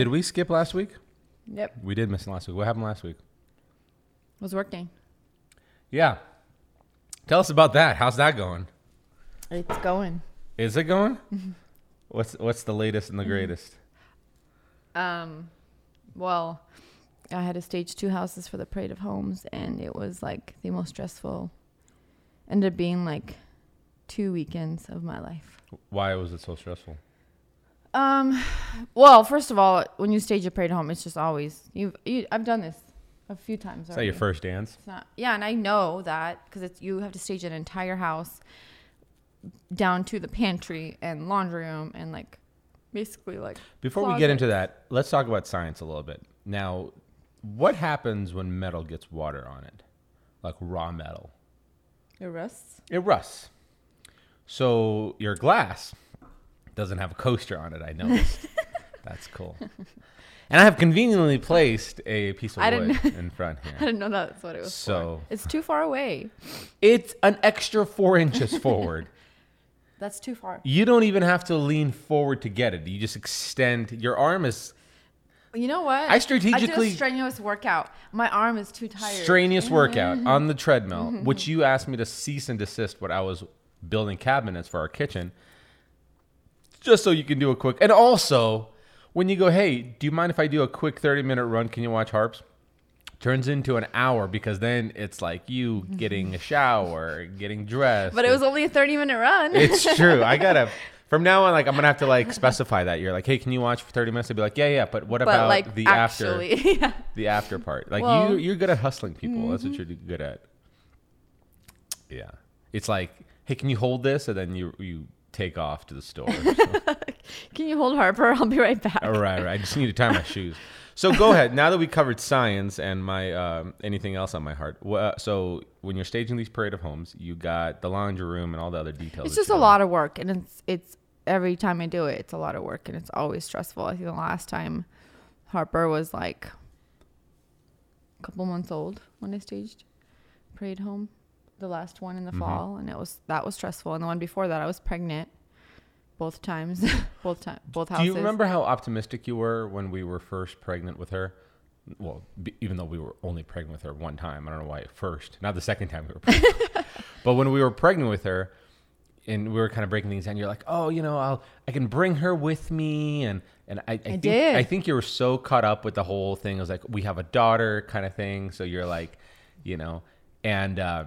Did we skip last week? Yep. We did miss last week. What happened last week? It Was working. Yeah. Tell us about that. How's that going? It's going. Is it going? what's what's the latest and the greatest? Um, well, I had to stage two houses for the Parade of Homes, and it was like the most stressful. Ended up being like two weekends of my life. Why was it so stressful? Um, well, first of all, when you stage a parade home, it's just always you've you. I've done this a few times. Is that your first dance? It's not. Yeah, and I know that because it's you have to stage an entire house down to the pantry and laundry room and like basically like Before we get into that, let's talk about science a little bit. Now, what happens when metal gets water on it? Like raw metal. it rusts. It rusts. So your glass doesn't have a coaster on it, I noticed. That's cool. And I have conveniently placed a piece of I wood didn't- in front here. I didn't know that's what it was So- for. It's too far away. It's an extra four inches forward. That's too far. You don't even have to lean forward to get it. You just extend your arm is You know what? I I strategically- did a strenuous workout. My arm is too tired. strenuous workout on the treadmill, Mm-hmm. which you asked me to cease and desist when I was building cabinets for our kitchen, just so you can do a quick. And also, when you go, hey, do you mind if I do a quick thirty minute run? Can you watch harps? Turns into an hour because then it's like you getting a shower, getting dressed. But it was only a 30 minute run. It's true. I gotta. From now on, like I'm gonna have to like specify that. You're like, hey, can you watch for 30 minutes? I'd be like, yeah, yeah. But what but about like the after? actually, yeah. the after part. Like Well- mm-hmm. you, you're good at hustling people. That's what you're good at. Yeah, it's like, hey, can you hold this? And then you you take off to the store. Can you hold Harper? I'll be right back. All right, all right. I just need to tie my shoes. So go ahead. Now that we covered science and my um, anything else on my heart. uh, so when you're staging these parade of homes, you got the laundry room and all the other details. It's just a lot of work, and it's it's every time I do it, it's a lot of work, and it's always stressful. I think the last time Harper was like a couple months old when I staged Parade Home, the last one in Mm-hmm. the fall, and it was that was stressful. And the one before that, I was pregnant both times, both time, both houses. Do you remember how optimistic you were when we were first pregnant with her? Well, b- even though we were only pregnant with her one time, I don't know why first, not the second time we were pregnant. but when we were pregnant with her, and we were kind of breaking things down, you're like, "Oh, you know, I'll I can bring her with me," and and I, I, think did. I think you were so caught up with the whole thing. It was like we have a daughter kind of thing, so you're like, you know, and. uh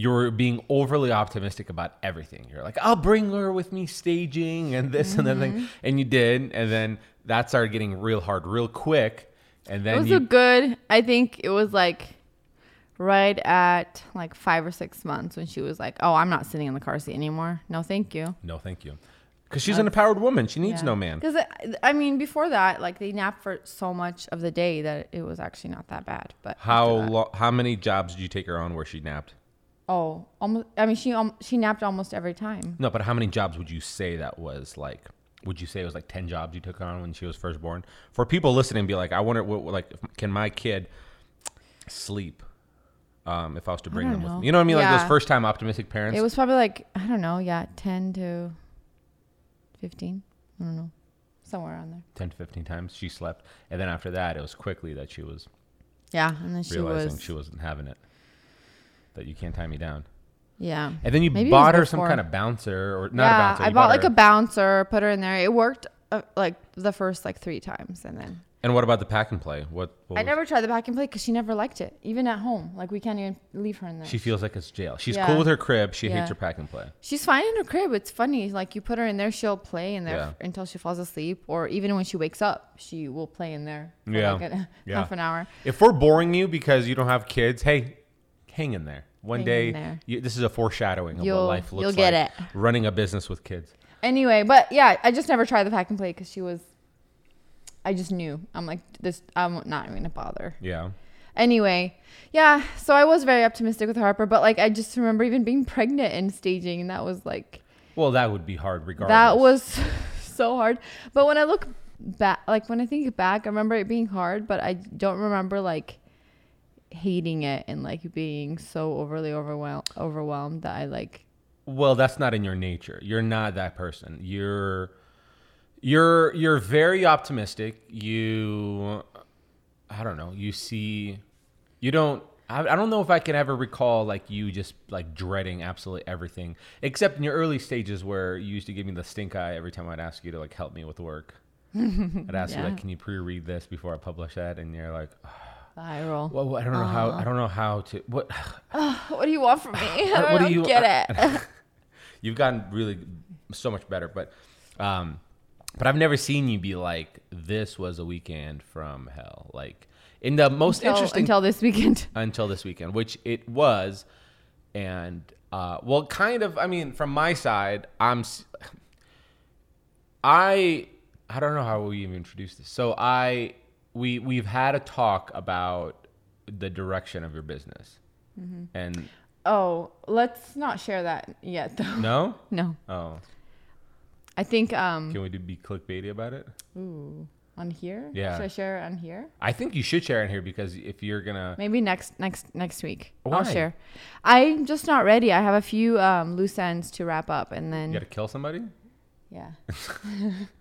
you're being overly optimistic about everything. You're like, I'll bring her with me staging and this and that Mm-hmm. thing. And you did. And then that started getting real hard real quick. And then It was you, a good. I think it was like right at like five or six months when she was like, "Oh, I'm not sitting in the car seat anymore. No, thank you." no, thank you. Because she's an empowered woman. She needs no man. Because I mean, before that, like they napped for so much of the day that it was actually not that bad. But How lo- how many jobs did you take her on where she napped? Oh, almost. I mean, she um, she napped almost every time. No, but how many jobs would you say that was like? Would you say it was like ten jobs you took on when she was first born? For people listening, be like, I wonder, what, like, can my kid sleep? Um, if I was to bring them with me, you know what I mean? Like those first time optimistic parents. It was probably like I don't know, yeah, ten to fifteen. I don't know, somewhere around there. 10 to 15 times she slept and then after that it was quickly that she was Yeah, and then she realizing was. she wasn't having it that you can't tie me down yeah. and then you Maybe bought her some before. kind of bouncer or not yeah, a bouncer I bought like her- a bouncer, put her in there. It worked uh, like the first like three times, and then and what about the pack and play what, what I never tried the pack and play because she never liked it, even at home. Like we can't even leave her in there. she feels like it's jail she's Yeah. cool with her crib she Yeah. hates her pack and play She's fine in her crib. It's funny. Like you put her in there, she'll play in there Yeah. until she falls asleep, or even when she wakes up, she will play in there for Yeah. like a, Yeah. half an hour. if we're boring you because you don't have kids hey hang in there one Hang day there. You, this is a foreshadowing of what You'll- life looks you'll get like it. running a business with kids Anyway, but yeah, I just never tried the pack and play because she was. I just knew. I'm like this. I'm not even gonna bother. yeah Anyway, yeah. So I was very optimistic with Harper, but like I just remember even being pregnant and staging, and that was like well that would be hard regardless that was so hard. But when I look back, like when I think back, I remember it being hard, but I don't remember like hating it and like being so overly overwhelmed overwhelmed that I like Well, that's not in your nature. You're not that person. You're You're you're very optimistic. You, I don't know. You see, you don't. I, I don't know if I can ever recall like you just like dreading absolutely everything, except in your early stages where you used to give me the stink eye every time I'd ask you to like help me with work. I'd ask you like, "Can you pre-read this before I publish that?" And you're like, Viral. "Well, I don't know how. I don't know how to. What? What do you want from me? I What do don't you- get it. You've gotten really so much better, but um, but I've never seen you be like, "This was a weekend from hell." Like in the most until, interesting until this weekend. until this weekend, which it was, and uh, well, kind of. I mean, from my side, I'm. I I don't know how we even introduce this. So I we we've had a talk about the direction of your business, Mm-hmm. and Oh, let's not share that yet, though. no, No, oh, I think um can we do be clickbaity about it? ooh, on here. Yeah. Should I share on here? I think you should share in here because if you're gonna, Maybe next next next week. Why? I'll share. I'm just not ready. I have a few um, loose ends to wrap up, and then you gotta kill somebody. yeah,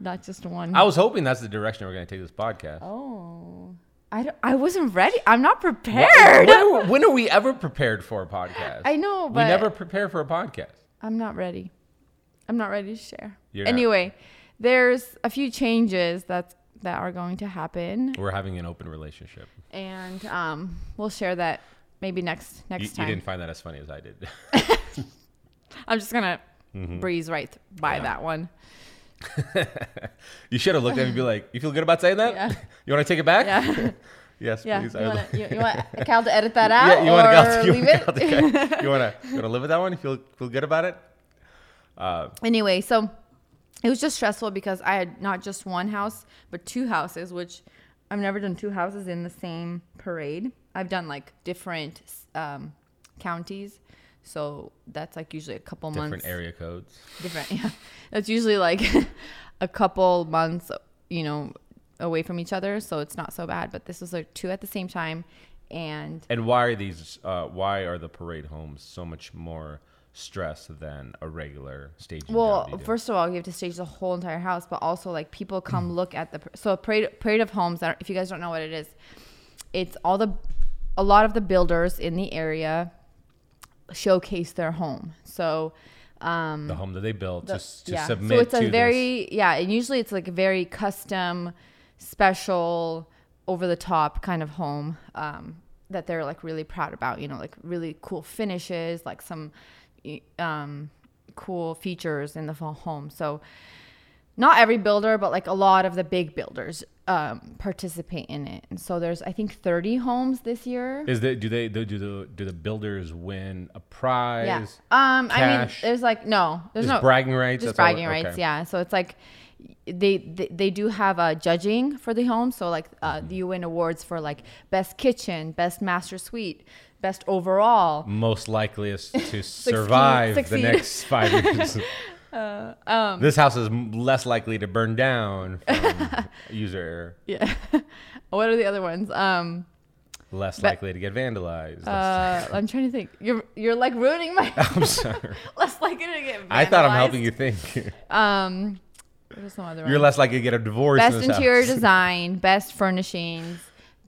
not just one. I was hoping that's the direction we're gonna take this podcast. oh, I don't, I wasn't ready. I'm not prepared. when are, when are we ever prepared for a podcast? I know, but. we never prepare for a podcast. I'm not ready. I'm not ready to share. You're not- anyway, there's a few changes that that are going to happen, We're having an open relationship. and um, we'll share that maybe next next You, you didn't find that as funny as I did. I'm just gonna breeze right by Mm-hmm. Yeah. that one. you should have looked at me and be like, "You feel good about saying that? Yeah. You want to take it back? Yeah, yes, yeah. please. You want, you, you want Cal to edit that out, yeah, you want to leave it? you want to you want to live with that one? You feel feel good about it? Uh, anyway, so it was just stressful because I had not just one house, but two houses, which I've never done two houses in the same parade. I've done like different um, counties. So that's like usually a couple different months. Different area codes. Different, yeah. That's usually like a couple months, you know, away from each other. So it's not so bad. But this was like two at the same time. And And why are these? Uh, why are the parade homes so much more stress than a regular staging Well, job? you do? first of all, you have to stage the whole entire house, but also like people come look at the so a parade parade of homes. If you guys don't know what it is, it's all the a lot of the builders in the area showcase their home. So um, the home that they built the- to, to yeah. submit So it's a this. very yeah, and usually it's like a very custom, special, over the top kind of home um, that they're like really proud about. You know, like really cool finishes, like some um, cool features in the home. So not every builder, but like a lot of the big builders um, participate in it. And so there's I think 30 homes this year. Is that do they do the do the builders win a prize? Yeah. Um, I mean, cash? there's like no, there's Just no bragging rights. just That's all- bragging rights okay. yeah so it's like they they, they do have a judging for the home so like uh, Mm-hmm. you win awards for like best kitchen best master suite best overall Most likeliest to survive the next five years. Uh, um, this house is less likely to burn down from user error. yeah what are the other ones um Less But- likely to get vandalized. uh i'm trying to think you're you're like ruining my I'm sorry. less likely to get I thought I'm helping you think. um what are some other You're ones? less likely to get a divorce. in best this interior house. design, best furnishings,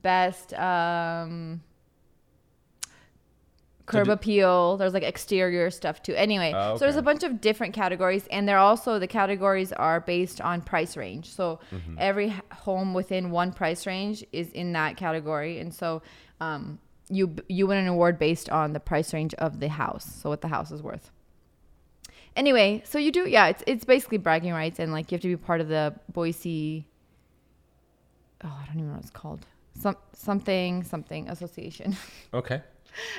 best um curb appeal. There's like exterior stuff too. Anyway, Oh, so there's a bunch of different categories, and they're also the categories are based on price range. So Mm-hmm. every home within one price range is in that category, and so um, you you win an award based on the price range of the house. So what the house is worth. Anyway, so you do, yeah. It's it's basically bragging rights, and like you have to be part of the Boise. Oh, I don't even know what it's called. Some something something association. Okay.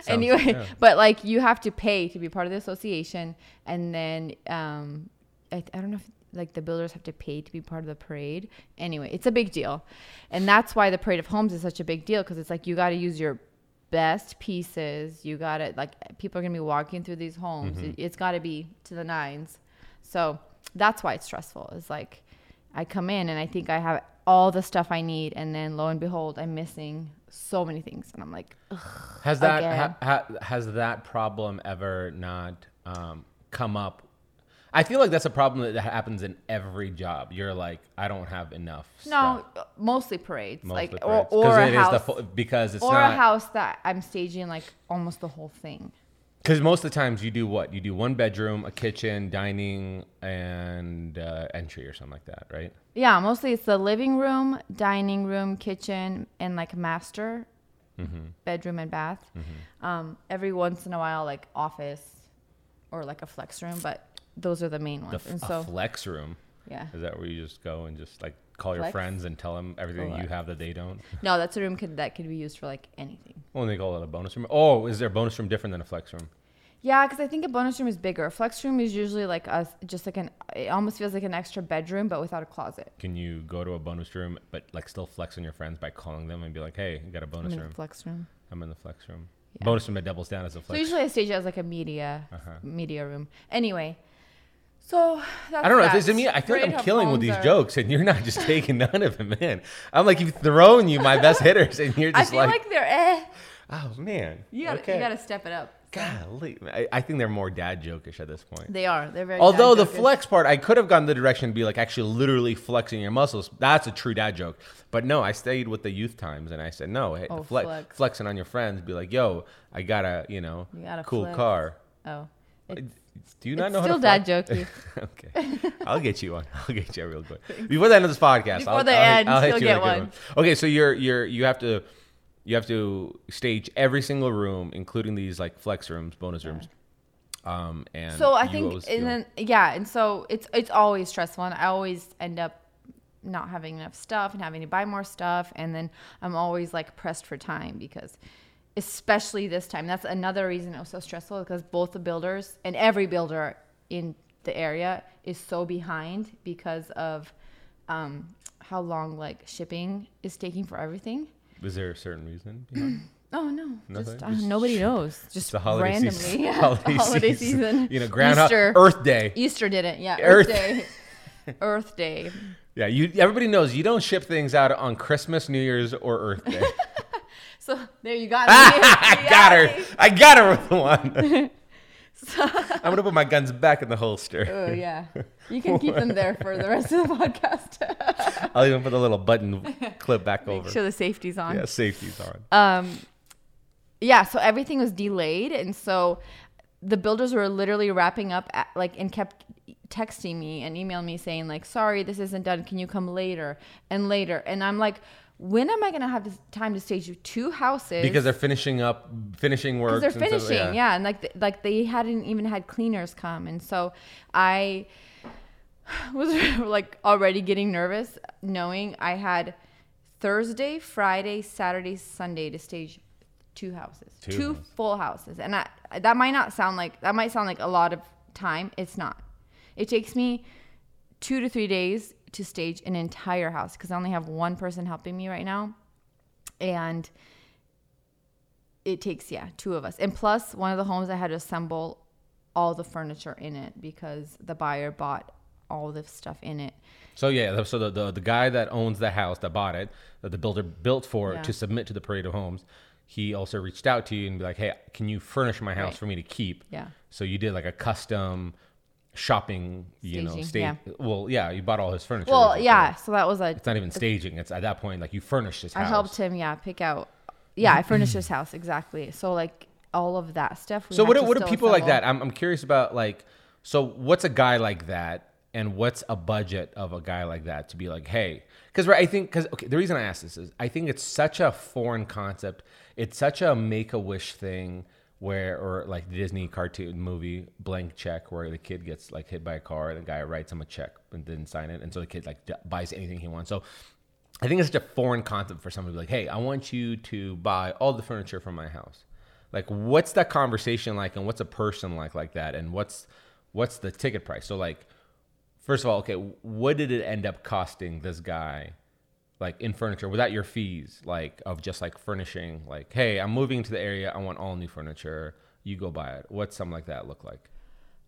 Anyway, yeah. but like you have to pay to be part of the association, and then um, I, I don't know if like the builders have to pay to be part of the parade. Anyway, it's a big deal, and that's why the parade of homes is such a big deal because it's like you got to use your best pieces. You got to like people are gonna be walking through these homes. Mm-hmm. It, it's got to be to the nines. So that's why it's stressful. It's like I come in and I think I have all the stuff I need, and then lo and behold, I'm missing so many things, and I'm like. Has that ha, ha, has that problem ever not um, come up? I feel like that's a problem that happens in every job. You're like, I don't have enough. No, stuff. mostly parades, Mostly like parades. or or a it is the house, fu- because it's or not a house that I'm staging like almost the whole thing. Because most of the times you do what you do one bedroom, a kitchen, dining, and uh, entry or something like that, right? Yeah, mostly it's the living room, dining room, kitchen, and like master Mm-hmm. bedroom and bath. Um, every once in a while, like office or like a flex room, but those are the main The ones. f- and so, flex room yeah, is that where you just go and just like call your Flex? friends and tell them everything you have that they don't. no, that's a room could that could be used for like anything. Well, they call it a bonus room. Oh, is there a bonus room different than a flex room? Yeah, because I think a bonus room is bigger. A flex room is usually like us, just like an. It almost feels like an extra bedroom, but without a closet. Can you go to a bonus room but like still flex on your friends by calling them and be like, "Hey, you got a I'm bonus in a room? flex room. I'm in the flex room." Yeah. Bonus room that doubles down as a flex. So usually I stage it as like a media Uh-huh. media room. Anyway, so that's I don't know. If that. it's me, I feel like I'm killing with these are- jokes, and you're not just taking none of them in. I'm like you've thrown you my best hitters, and you're I just feel like, like, they're eh. oh man, You gotta, okay. you gotta step it up. Golly, I, I think they're more dad jokish at this point. They are. They're very. Although the flex part, I could have gone the direction to be like actually literally flexing your muscles. That's a true dad joke. But no, I stayed with the youth times and I said, no, hey, Oh, flex, flex. flexing on your friends. Be like, yo, I got a, you know, You got a cool flex. car. Oh, it's, Do you not it's know still how to dad jokey. okay. I'll get you one. I'll get you a real good. Before the end of this podcast. Before I'll, the I'll, end, I'll hit you'll you get a good one. Okay, so you're you're you have to you have to stage every single room, including these like flex rooms, bonus rooms. Um and so I think, and then yeah, and so it's it's always stressful, and I always end up not having enough stuff and having to buy more stuff, and then I'm always like pressed for time because, especially this time, that's another reason it was so stressful because both the builders and every builder in the area is so behind because of um, how long like shipping is taking for everything. was there a certain reason? behind? Oh no, Nothing? just, uh, Just- nobody knows. Just It's the holiday randomly, season. yeah. Holiday, holiday season. season. You know, Groundhog Easter. Earth Day. Easter didn't, yeah. Earth- Earth, Day. Earth Day. Yeah, you. Everybody knows you don't ship things out on Christmas, New Year's, or Earth Day. So there you got me. I got her. I got her with one. I'm gonna put my guns back in the holster. Oh yeah, you can keep them there for the rest of the podcast. I'll even put the little button clip back Make over. sure the safety's on. Yeah, safety's on. Um, yeah. So everything was delayed, and so the builders were literally wrapping up, at, like, and kept texting me and emailing me saying like, "Sorry, this isn't done. Can you come later and later?" And I'm like, "When am I gonna have this time to stage two houses?" because they're finishing up, finishing work. because they're finishing yeah. and like like they hadn't even had cleaners come and so i was like already getting nervous knowing i had thursday friday saturday sunday to stage two houses Two two, houses. full houses and I, that might not sound like that might sound like a lot of time it's not it takes me two to three days to stage an entire house because i only have one person helping me right now and it takes yeah two of us and plus one of the homes i had to assemble all the furniture in it because the buyer bought all the stuff in it So yeah, so the, the the guy that owns the house that bought it, that the builder built for Yeah. to submit to the parade of homes, he also reached out to you and be like, "Hey, can you furnish my house Right. for me to keep?" Yeah. So you did like a custom shopping, you know, state. yeah. Well, yeah, you bought all his furniture. well yeah so that was a It's not even staging. It's at that point like you furnished his house. i helped him yeah pick out yeah i furnished his house exactly so like all of that stuff we So what do, what do people like that? I'm I'm curious about like so what's a guy like that and what's a budget of a guy like that to be like hey because right I think because okay the reason I ask this is I think it's such a foreign concept it's such a make a wish thing where or like the Disney cartoon movie blank check where the kid gets like hit by a car and the guy writes him a check and didn't sign it and so the kid like buys anything he wants so I think it's such a foreign concept for somebody like, hey, I want you to buy all the furniture from my house. Like, what's that conversation like, and what's a person like like that, and what's what's the ticket price? So, like, first of all, okay, what did it end up costing this guy, like in furniture, without your fees, like of just like furnishing? Like, hey, I'm moving to the area, I want all new furniture. You go buy it. What's something like that look like?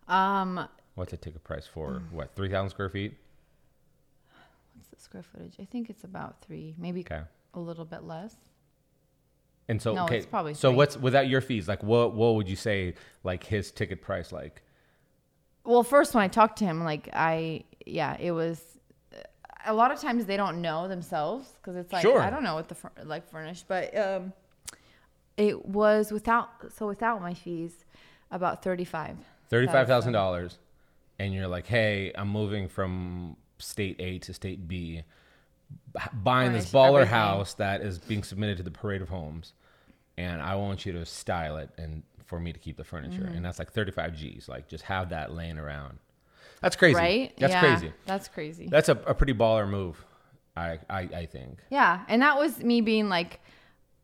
um What's a ticket price for what three thousand square feet? what's the square footage i think it's about three maybe Okay. a little bit less And so, No, okay, it's probably so three. what's without your fees? Like, what what would you say like his ticket price like? well, first when I talked to him, like I, yeah, it was. A lot of times they don't know themselves because it's like Sure. I don't know what the fur- like furnished, but um, it was without so without my fees, about thirty five. Thirty-five thousand dollars, and you're like, "Hey, I'm moving from state A to state B, buying this baller everything. house that is being submitted to the parade of homes, and I want you to style it and for me to keep the furniture, Mm-hmm. and that's like thirty-five G's. Like, just have that laying around. That's crazy. Right? That's Yeah, crazy. That's crazy. That's a, a pretty baller move. I, I I think. yeah, and that was me being like,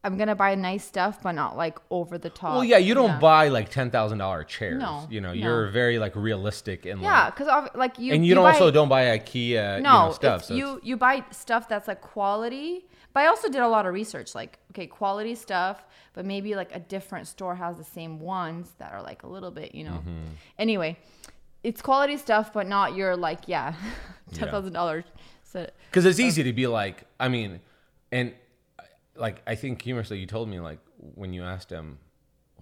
I'm gonna buy nice stuff, but not like over the top. Well, yeah, you don't buy like ten thousand dollar chairs. No, you know, no. you're very like realistic and Yeah, like, because like you and you, don't buy- also don't buy IKEA no you know, stuff. So you you buy stuff that's like quality. But I also did a lot of research, like okay, quality stuff, but maybe like a different store has the same ones that are like a little bit, you know. Mm-hmm. Anyway, it's quality stuff, but not your like yeah, ten thousand yeah. dollars. Because it's easy to be like, I mean, and like I think humorously, you told me like when you asked him,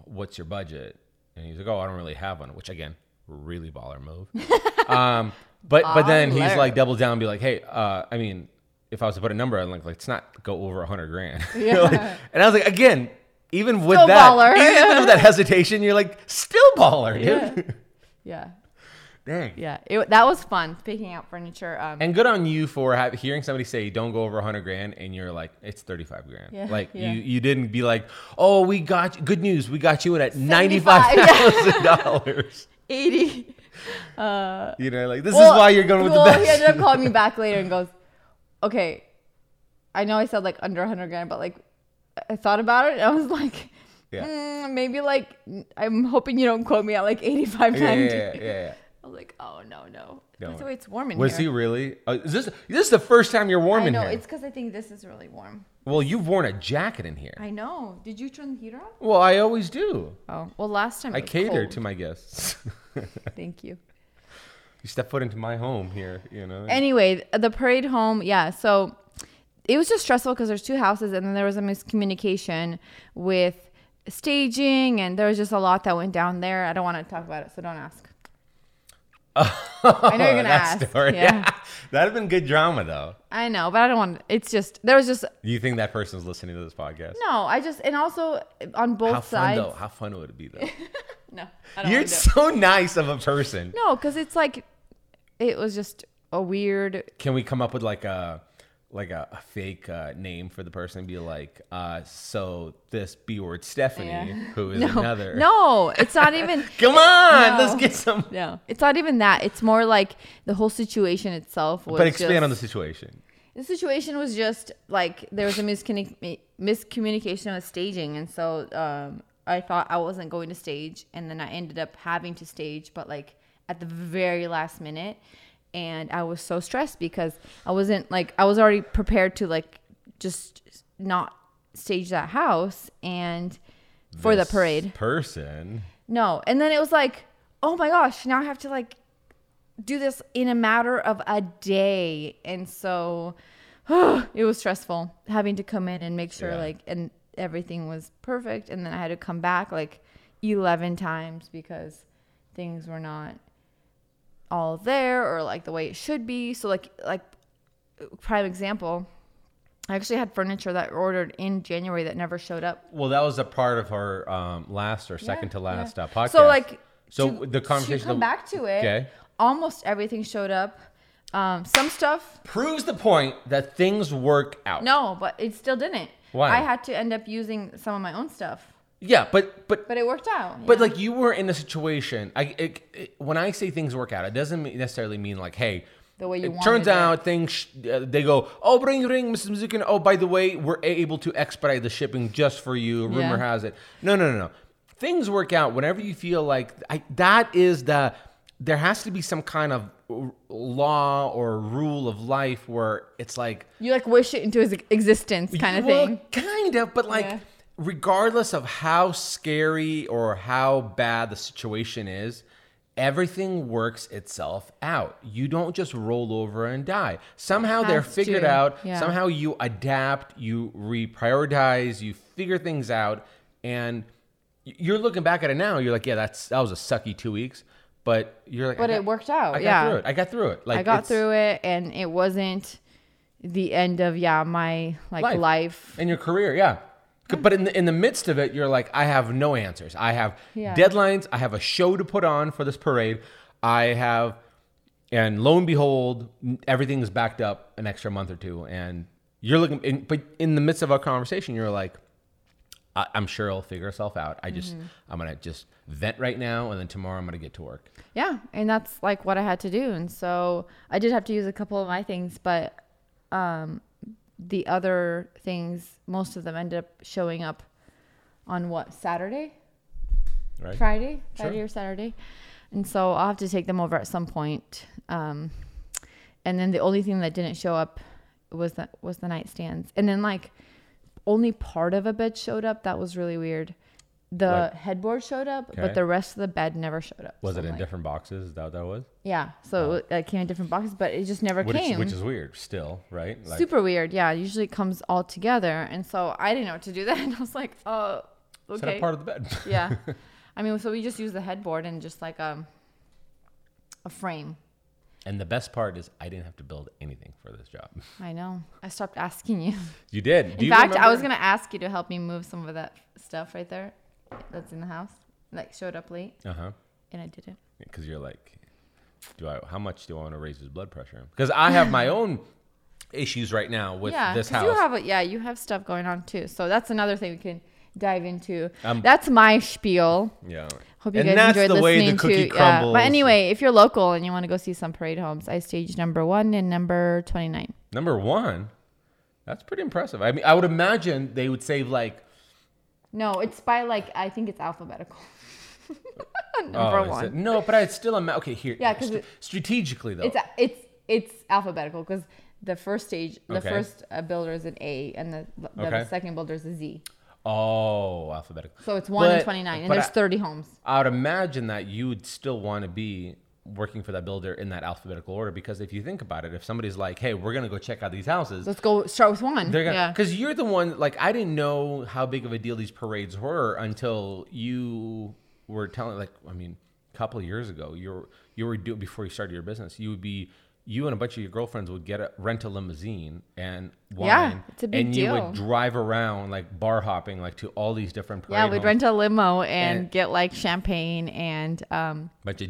"What's your budget?" and he's like, "Oh, I don't really have one," which again, really baller move. um, but but then he's like double down, and be like, "Hey, uh, I mean, if I was to put a number, on like, like let's not go over a hundred grand." Yeah. Like, and I was like, again, even with Still that, baller. even with that hesitation, you're like, still baller, dude. yeah, Dang. yeah, it, that was fun picking out furniture. Um, And good on you for have, hearing somebody say don't go over 100 grand and you're like it's 35 grand. Yeah, like yeah. you you didn't be like, "Oh, we got you. good news. We got you in at $95,000." eighty. you know, like this Well- is why you're going with well, the he ended up calling me back later and goes, "Okay, I know I said like under 100 grand, but like I thought about it and I was like, Yeah. mm, maybe like I'm hoping you don't quote me at like 85, yeah, 90." yeah, yeah, yeah. I was like, "Oh no, no." No. Way it's warm in here. Was he really? Uh, is this this is the first time you're warm I in know here? it's because I think this is really warm. well, you've worn a jacket in here. I know. Did you turn the heater on? well, I always do. Oh well, last time I was cater cold. to my guests. Thank you. you step foot into my home here, you know. Anyway, the parade home, yeah. So it was just stressful because there's two houses, and then there was a miscommunication with staging, and there was just a lot that went down there. I don't want to talk about it, so don't ask. I know you're gonna that ask. story. Yeah. That'd have been good drama though. I know, but I don't want. It's just there was just Do you think that person's listening to this podcast? no. I just and also on both How fun sides. though? How fun would it be though? No, I don't You're so nice of a person. No, because it's like it was just a weird. Can we come up with like a like a, a fake uh, name for the person be like, uh, so this B word Stephanie, Yeah. who is No, another. no, it's not even. Come on, No. let's get some. No, it's not even that. It's more like the whole situation itself was. But expand just, on the situation. The situation was just like there was a miscommunic- miscommunication with staging, and so um, I thought I wasn't going to stage, and then I ended up having to stage, but like at the very last minute, and I was so stressed because I wasn't like I was already prepared to like just not stage that house and for the parade. Person. No. And then it was like, oh my gosh, now I have to like do this in a matter of a day. And so it was stressful having to come in and make sure Yeah. like and everything was perfect and then I had to come back like 11 times because things were not all there or like the way it should be. So like like prime example, I actually had furniture that I ordered in January that never showed up. Well, that was a part of her um, last or second to last yeah. uh, podcast. So like so to- the conversation. to come back to it. Okay. Almost everything showed up. Um, some stuff, proves the point that things work out. no, but it still didn't. Why? I had to end up using some of my own stuff, Yeah, but but but it worked out. But yeah. like you were in a situation. I it, it- when I say things work out, it doesn't necessarily mean like, hey. The way you it turns it. out things uh, they go oh ring ring Mrs. Mizukin oh by the way we're able to expedite the shipping just for you rumor Yeah. has it no no no no things work out whenever you feel like I, that is the there has to be some kind of law or rule of life where it's like you like wish it into existence, kind of well, thing. Kind of, but like, Yeah. Regardless of how scary or how bad the situation is, everything works itself out. You don't just roll over and die. Somehow they're figured to, out. yeah. Somehow you adapt, you reprioritize, you figure things out, and you're looking back at it now. You're like, yeah, that's that was a sucky two weeks. but you're like, But I it worked out. I got yeah. through it. I got through it. Like I got through it and it wasn't the end of yeah, my like Life. life. in your career, yeah. But in the, in the midst of it, you're like, I have no answers. I have Yeah. deadlines. I have a show to put on for this parade. I have, and lo and behold, everything's backed up an extra month or two. And you're looking, in, but in the midst of our conversation, you're like, I, I'm sure it'll figure itself out. I just, Mm-hmm. I'm gonna just vent right now, and then tomorrow I'm gonna get to work. Yeah, and that's like what I had to do. And so I did have to use a couple of my things, but um the other things, most of them ended up showing up on what, Saturday? Right? Friday, Sure. Friday or Saturday. And so I'll have to take them over at some point. Um, and then the only thing that didn't show up was the was the nightstands. And then like only part of a bed showed up. That was really weird. The Like- headboard showed up, Okay. but the rest of the bed never showed up. Was So it I'm in like- different boxes? Is that what that was? Yeah. So it it came in different boxes, but it just never Which, came. which is weird, still, right? Like, Super weird. Yeah. Usually it comes all together. And so I didn't know what to do then. I was like, oh, okay. Set up part of the bed. yeah. I mean, so we just use the headboard and just like um, a frame. And the best part is I didn't have to build anything for this job. I know. I stopped asking you. You did. Do In you fact, I was gonna ask you to help me move some of that stuff right there, that's in the house, like showed up late, Uh-huh. and I didn't. Because you're like, do I? How much do I want to raise his blood pressure? Because I have my own issues right now with yeah, this house. you have a, yeah, you have stuff going on too. So that's another thing we can dive into. Um, that's my spiel. yeah. Hope you and guys enjoyed the way listening the cookie to. Yeah. But anyway, if you're local and you want to go see some parade homes, I staged number one and number twenty nine. Number one, that's pretty impressive. I mean, I would imagine they would save like No, it's by like I think it's alphabetical. number oh, one. it- No, but I'd still imagine. Okay, here. Yeah, 'cause st- strategically though. It's it's it's alphabetical because the first stage, the Okay. first uh, builder is an A, and the the, Okay. second builder is a Z. oh, alphabetical. So it's one and twenty nine, and there's I- thirty homes. I would imagine that you would still want to be working for that builder in that alphabetical order because if you think about it, if somebody's like, "Hey, we're gonna go check out these houses," Let's go start with one. they're gonna yeah. because you're the one. Like, I didn't know how big of a deal these parades were until you were telling. Like, I mean, a couple of years ago, you were you were doing before you started your business. You would be. You and a bunch of your girlfriends would get a rent a limousine and wine, Yeah, it's a big and you deal. would drive around like bar hopping like to all these different parade Yeah, we'd homes. rent a limo and, And- get like champagne and um bunch of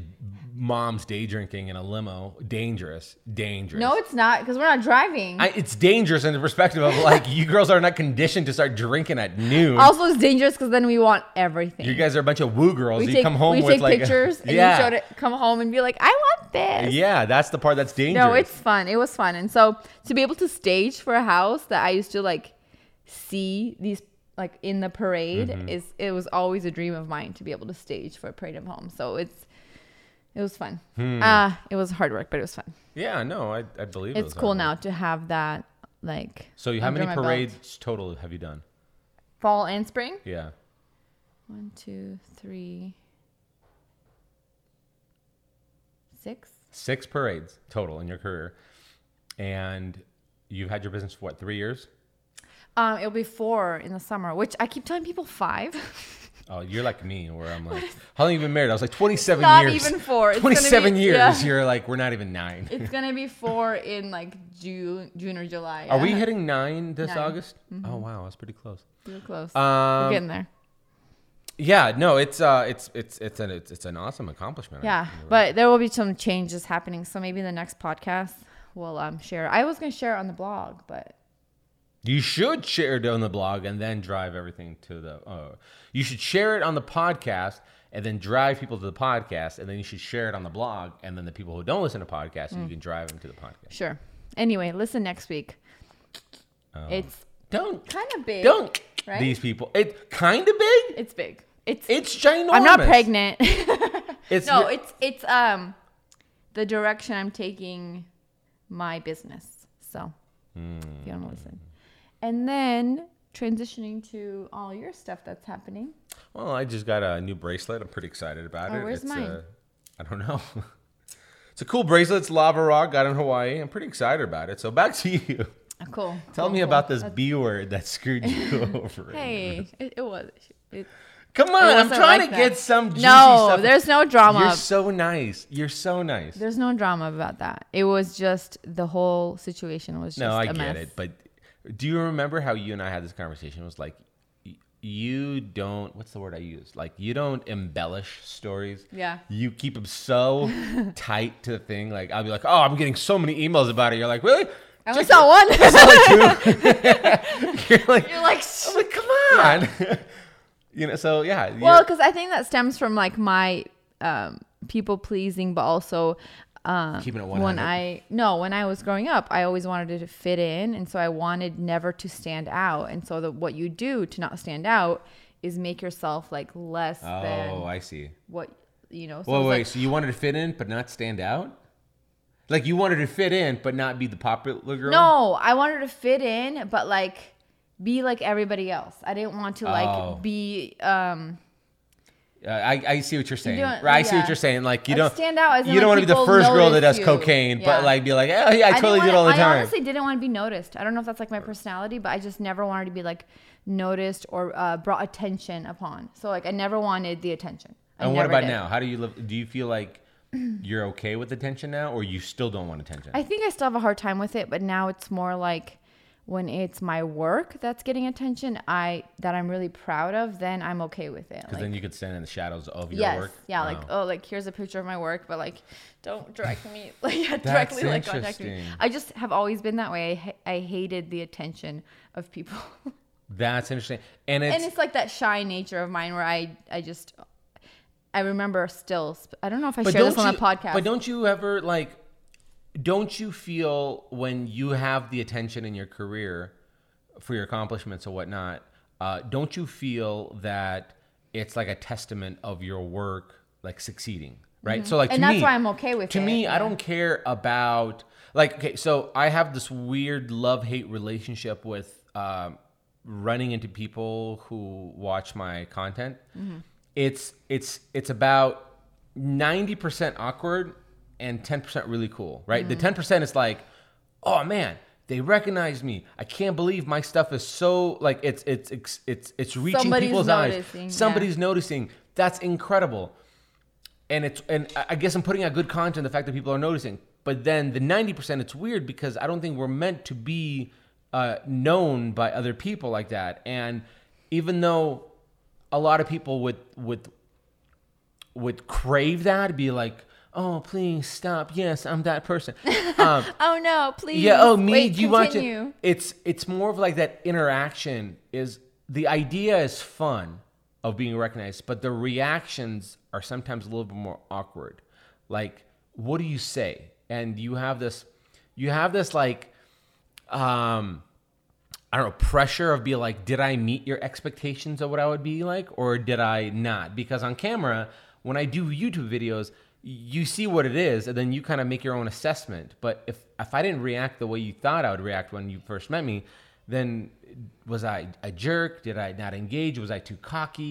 moms day drinking in a limo. Dangerous, dangerous. no, it's not because we're not driving. I, it's dangerous in the perspective of like you girls are not conditioned to start drinking at noon. also, it's dangerous because then we want everything. you guys are a bunch of woo girls. we you take, come home we with take like pictures and yeah, you showed it, come home and be like, I want this. yeah. That's the part that's dangerous. No, it's fun. It was fun. And so to be able to stage for a house that I used to like see these like in the parade Mm-hmm. is it was always a dream of mine to be able to stage for a parade of home. So it's it was fun. Hmm. Uh it was hard work, but it was fun. yeah. No, I, I believe it It's was cool hard now work. to have that like So you how under many my belt. parades total have you done? fall and spring. Yeah. One, two, three, six. Six parades total in your career, and you've had your business for what three years? Um, it'll be four in the summer, which I keep telling people five. Oh, you're like me, where I'm like, how long you been married? I was like 27 Not years. Not even four. It's 27 be- years. yeah. You're like, we're not even nine. It's gonna be four in like June, June or July. Are we hitting nine this Nine. Mm-hmm. August? Oh wow, that's pretty close. We're close. Um, We're getting there. yeah, no, it's uh, it's it's it's an it's, it's an awesome accomplishment. Yeah, but there will be some changes happening. So maybe the next podcast we'll um share. I was gonna share it on the blog, but you should share it on the blog and then drive everything to the. Uh, you should share it on the podcast and then drive people to the podcast, and then you should share it on the blog, and then the people who don't listen to podcasts, Mm. you can drive them to the podcast. sure. Anyway, listen next week. Um, it's Don't kind of big. don't right? these people. It kind of big. It's big. It's. It's ginormous. I'm not pregnant. It's no, it's it's um the direction I'm taking my business. So if you want to listen, and then transitioning to all your stuff that's happening. Well, I just got a new bracelet. I'm pretty excited about Oh, it. where's it's mine? Uh, I don't know. it's a cool bracelet. It's lava rock. Got in Hawaii. I'm pretty excited about it. So back to you. Oh, cool. Tell Cool, me cool. about this That's- B word that screwed you over. Hey, it, it was. It, Come on, I'm trying like to that. get some juicy no, stuff. there's no drama. You're so nice. You're so nice. there's no drama about that. It was just the whole situation was just No, I a get mess. it. But do you remember how you and I had this conversation? It was like, you don't, what's the word I use? Like, you don't embellish stories. Yeah. You keep them so tight to the thing. Like, I'll be like, oh, I'm getting so many emails about it. You're like, really? I only saw one. Saw two. You're like, You're like, I'm like, come on. you know, so yeah. well, because I think that stems from like my um, people pleasing, but also um, Keeping it when I no, when I was growing up, I always wanted to fit in, and so I wanted never to stand out. And so the, what you do to not stand out is make yourself like less oh, than I see. what you know. So Well, wait, like- so you wanted to fit in but not stand out? Like you wanted to fit in but not be the popular girl? No, I wanted to fit in, but like be like everybody else. I didn't want to like Oh. be um Uh, I, I see what you're saying. doing- right, I see what you're saying. Like you Like, don't stand out as in, you don't like, want to be the first girl that does you. cocaine, Yeah. but like be like, oh yeah, I totally wanna- all the I time. I honestly didn't want to be noticed. I don't know if that's like my personality, but I just never wanted to be like noticed or uh, brought attention upon. So like I never wanted the attention. I and what about did. now? How do you live? Do you feel like you're okay with attention now, or you still don't want attention? I think I still have a hard time with it, but now it's more like when it's my work that's getting attention, I that I'm really proud of, then I'm okay with it. Because Like, then you could stand in the shadows of your yes, work. yeah, like oh, oh like here's a picture of my work, but like don't direct me, like yeah, directly like contact me. I just have always been that way. I, I hated the attention of people, that's interesting, and it's, and it's like that shy nature of mine where I I just I remember still. I don't know if I but share this on you, the podcast. But don't you ever like? Don't you feel when you have the attention in your career for your accomplishments or whatnot? Uh, don't you feel that it's like a testament of your work, like succeeding, right? So like, Mm-hmm. And to that's me, why I'm okay with to it, me, yeah. I don't care about like. Okay, so I have this weird love hate relationship with um, running into people who watch my content. Mm-hmm. It's it's it's about ninety percent awkward and ten percent really cool, right? Mm-hmm. The ten percent is like, oh man. They recognize me. I can't believe my stuff is so like it's it's it's it's, it's reaching Somebody's people's noticing, yeah. eyes. Somebody's noticing. That's incredible and it's and I- guess I'm putting out good content. The fact that people are noticing, but then the ninety percent, it's weird because I don't think we're meant to be uh, known by other people like that. And even though a lot of people would would would crave that, be like, "Oh, please stop! Yes, I'm that person." Um, oh no, please. yeah. Oh, me. Wait, do you continue. it? It's it's more of like that interaction. Is the idea is fun of being recognized, but the reactions are sometimes a little bit more awkward. Like, what do you say? And you have this, you have this like, um, I don't know, pressure of being like, did I meet your expectations of what I would be like, or did I not? Because on camera, when I do YouTube videos, you see what it is, and then you kind of make your own assessment. But if if I didn't react the way you thought I would react when you first met me, then was I a jerk? Did I not engage? Was I too cocky?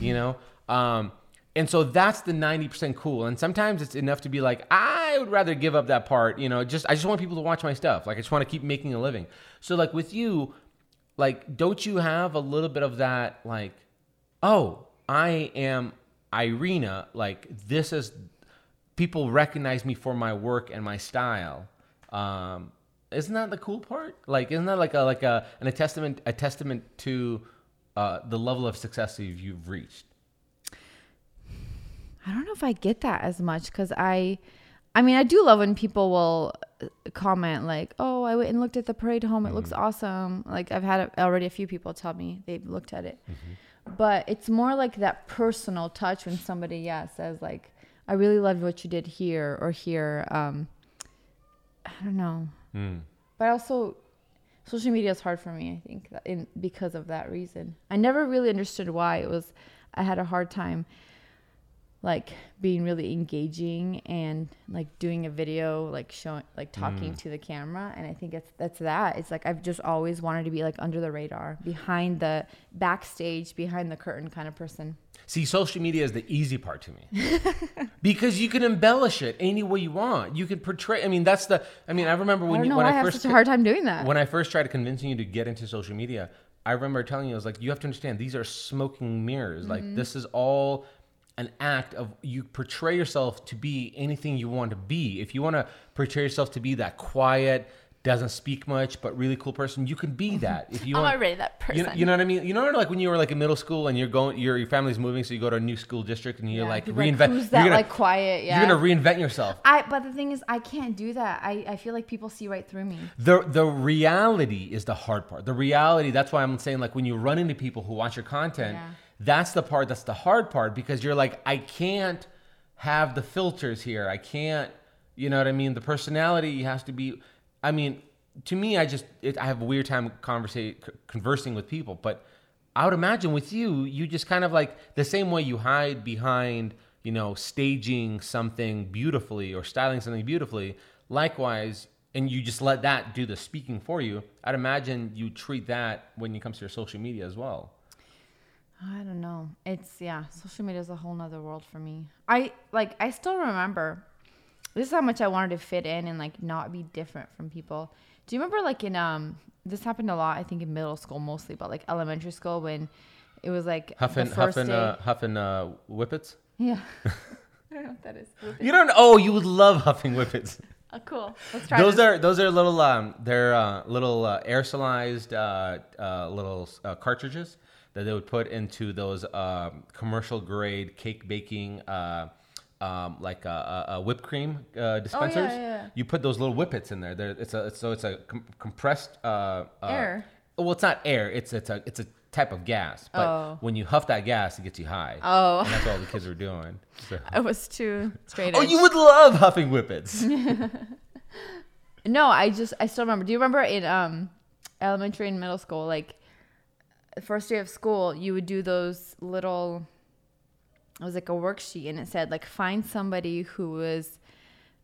You know. Um, and so that's the 90% cool. And sometimes it's enough to be like, I would rather give up that part, you know, just I just want people to watch my stuff. Like I just want to keep making a living. So like with you, like don't you have a little bit of that like, oh, I am Irina, like this is people recognize me for my work and my style. Um isn't that the cool part? Like isn't that like a like a an a testament a testament to uh, the level of success that you've reached? I don't know if I get that as much because I, I mean, I do love when people will uh, comment like, "Oh, I went and looked at the parade home. It looks awesome." Like I've had already a few people tell me they've looked at it, but it's more like that personal touch when somebody, yeah, says like, "I really loved what you did here or here." Um, I don't know, but also. Social media is hard for me, I think, in, because of that reason. I never really understood why it was. I had a hard time like being really engaging and like doing a video like showing like talking Mm. to the camera and i think it's that's that it's like i've just always wanted to be like under the radar behind the backstage behind the curtain kind of person See, social media is the easy part to me because you can embellish it any way you want. You can portray. I mean, that's the. I mean, I remember i when don't you, know when I i have first such a hard time doing that when I first tried convincing you to get into social media, I remember telling you, I was like, you have to understand these are smoking mirrors. Like Mm-hmm. this is all an act of you portray yourself to be anything you want to be. If you want to portray yourself to be that quiet, doesn't speak much, but really cool person, you can be that. If you want I'm want, already that you know, person. you know what I mean? You know, like when you were like in middle school and you're going, your your family's moving, so you go to a new school district and you're Yeah, like reinvent. Who's you're that gonna, like quiet? Yeah. You're gonna reinvent yourself. I but the thing is, I can't do that. I, I feel like people see right through me. The the reality is the hard part. The reality. That's why I'm saying like when you run into people who watch your content, Yeah. that's the part that's the hard part because you're like I can't have the filters here. I can't. You know what I mean? The personality has to be. I mean, to me, I just it, I have a weird time conversing with people, but I would imagine with you, you just kind of like the same way you hide behind, you know, staging something beautifully or styling something beautifully. Likewise, and you just let that do the speaking for you. I'd imagine you treat that when it comes to your social media as well. I don't know. It's yeah, social media is a whole nother world for me. I like I still remember this is how much I wanted to fit in and like not be different from people. Do you remember like in um this happened a lot, I think in middle school mostly, but like elementary school when it was like Huffing, huffing, day. uh, huffing uh, whippets. yeah. I don't know what that is. You don't. Oh, you would love huffing whippets. Oh, cool. Let's try Those this. are those are little um they're uh, little uh, aerosolized uh, uh, little uh, cartridges that they would put into those um, commercial grade cake baking uh, um, like a, uh, whipped cream uh, dispensers. Oh, yeah. You put those little whippets in there. There it's a it's, so it's a com- compressed uh, uh, Air. Well, it's not air. It's it's a it's a type of gas. But Oh. when you huff that gas, it gets you high. Oh. and that's all the kids were doing. So. I was too straight Oh, you would love huffing whippets. No, I just I still remember. Do you remember in um elementary and middle school, like first day of school, you would do those little it was like a worksheet and it said like find somebody who was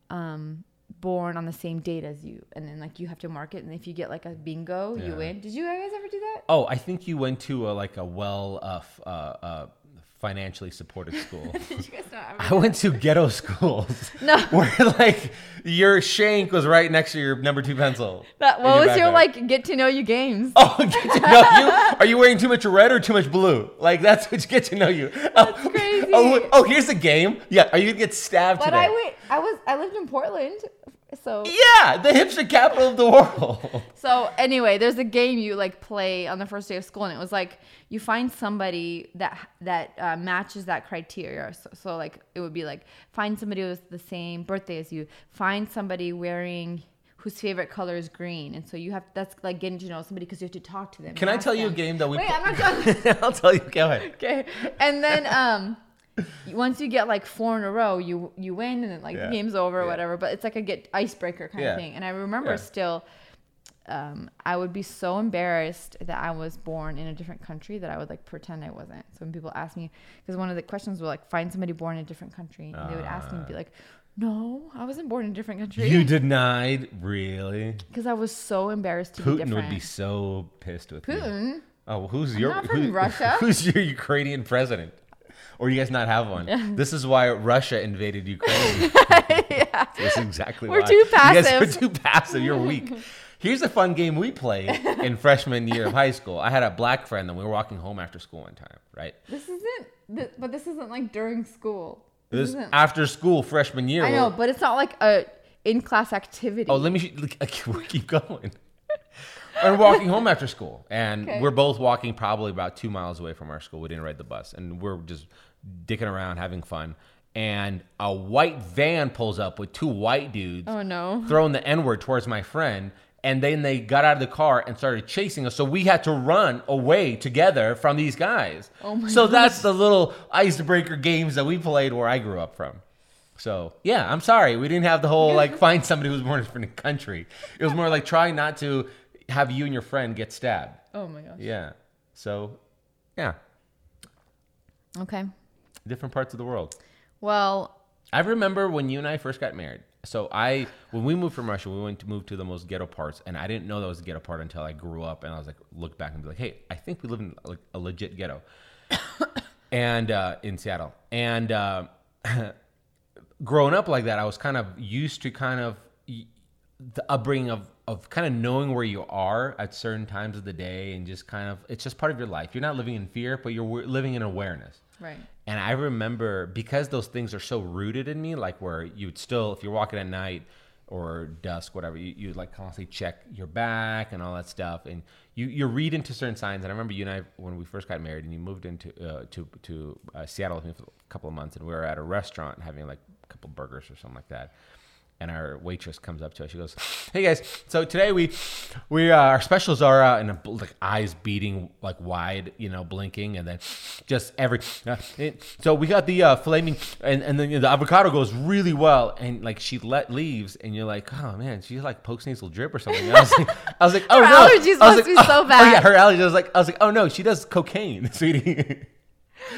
um born on the same date as you and then like you have to mark it and if you get like a bingo, Yeah. you win. Did you guys ever do that? Oh, I think you went to a, like a well uh, f- uh, uh, financially supported school. Did you guys not ever I went to ghetto schools. No. Where like your shank was right next to your number two pencil. that, what was your backpack. like get to know you games? Oh, get to know you? Are you wearing too much red or too much blue? Like that's what you get to know you. That's oh, crazy. Oh, oh, here's a game. Yeah, are you gonna get stabbed but today? I wait I was I lived in Portland. So yeah, the hipster capital of the world. So anyway, there's a game you like play on the first day of school, and it was like you find somebody that that uh, matches that criteria. So, so like it would be like find somebody who's the same birthday as you, find somebody wearing whose favorite color is green, and so you have that's like getting to know somebody because you have to talk to them. Can I tell you a game that we? Wait, I'm not done. I'll tell you. Go ahead. okay, and then um. Once you get like four in a row, you you win and then like Yeah. the game's over or Yeah. whatever. But it's like a get icebreaker kind Yeah. of thing. And I remember still um, I would be so embarrassed that I was born in a different country that I would like pretend I wasn't. So when people ask me, because one of the questions were like, find somebody born in a different country, and they would ask me, and be like, no, I wasn't born in a different country. You denied, really? Because I was so embarrassed to be Putin different. would be so pissed with me. Putin. Oh, well, who's I'm your not from who- Russia. Who's your Ukrainian president? Or you guys not have one? This is why Russia invaded Ukraine. yeah. That's exactly We're why. too You guys passive. are too passive. You're weak. Here's a fun game we played in freshman year of high school. I had a black friend, and we were walking home after school one time, right? This isn't, th- but this isn't like during school. This This after school freshman year. I know, but it's not like a in class activity. Oh, let me keep going. We're walking home after school, and Okay. we're both walking probably about two miles away from our school. We didn't ride the bus, and we're just dicking around, having fun. And a white van pulls up with two white dudes Oh no. throwing the N word towards my friend. And then they got out of the car and started chasing us. So we had to run away together from these guys. Oh my so that's the little icebreaker games that we played where I grew up from. So yeah, I'm sorry. We didn't have the whole like find somebody who was born in a different country. It was more like trying not to have you and your friend get stabbed. Oh my gosh. Yeah. So yeah, Okay. different parts of the world. Well, I remember when you and I first got married. So I, when we moved from Russia, we went to move to the most ghetto parts, and I didn't know that was a ghetto part until I grew up, and I was like, look back and be like, hey, I think we live in like a legit ghetto, and uh, in Seattle, and uh, growing up like that, I was kind of used to kind of the upbringing of of kind of knowing where you are at certain times of the day and just kind of it's just part of your life. You're not living in fear, but you're living in awareness. Right. And I remember because those things are so rooted in me, like where you'd still, if you're walking at night or dusk, whatever, you, you like constantly check your back and all that stuff. And you, you read into certain signs. And I remember you and I, when we first got married and you moved into, uh, to, to uh, Seattle with me for a couple of months and we were at a restaurant having like a couple burgers or something like that and our waitress comes up to us. She goes, "Hey guys, so today we we uh, our specials are uh, and a, like eyes beating like wide, you know, blinking, and then just every. Uh, it, so we got the uh, flaming, and and then you know, the avocado goes really well, and like she let leaves, and you're like, oh man, she's like post nasal drip or something. And I was like, I was like, oh Her no, allergies I was must like, be oh, so Oh yeah, her allergies. I was like, I was like, oh no, she does cocaine, sweetie.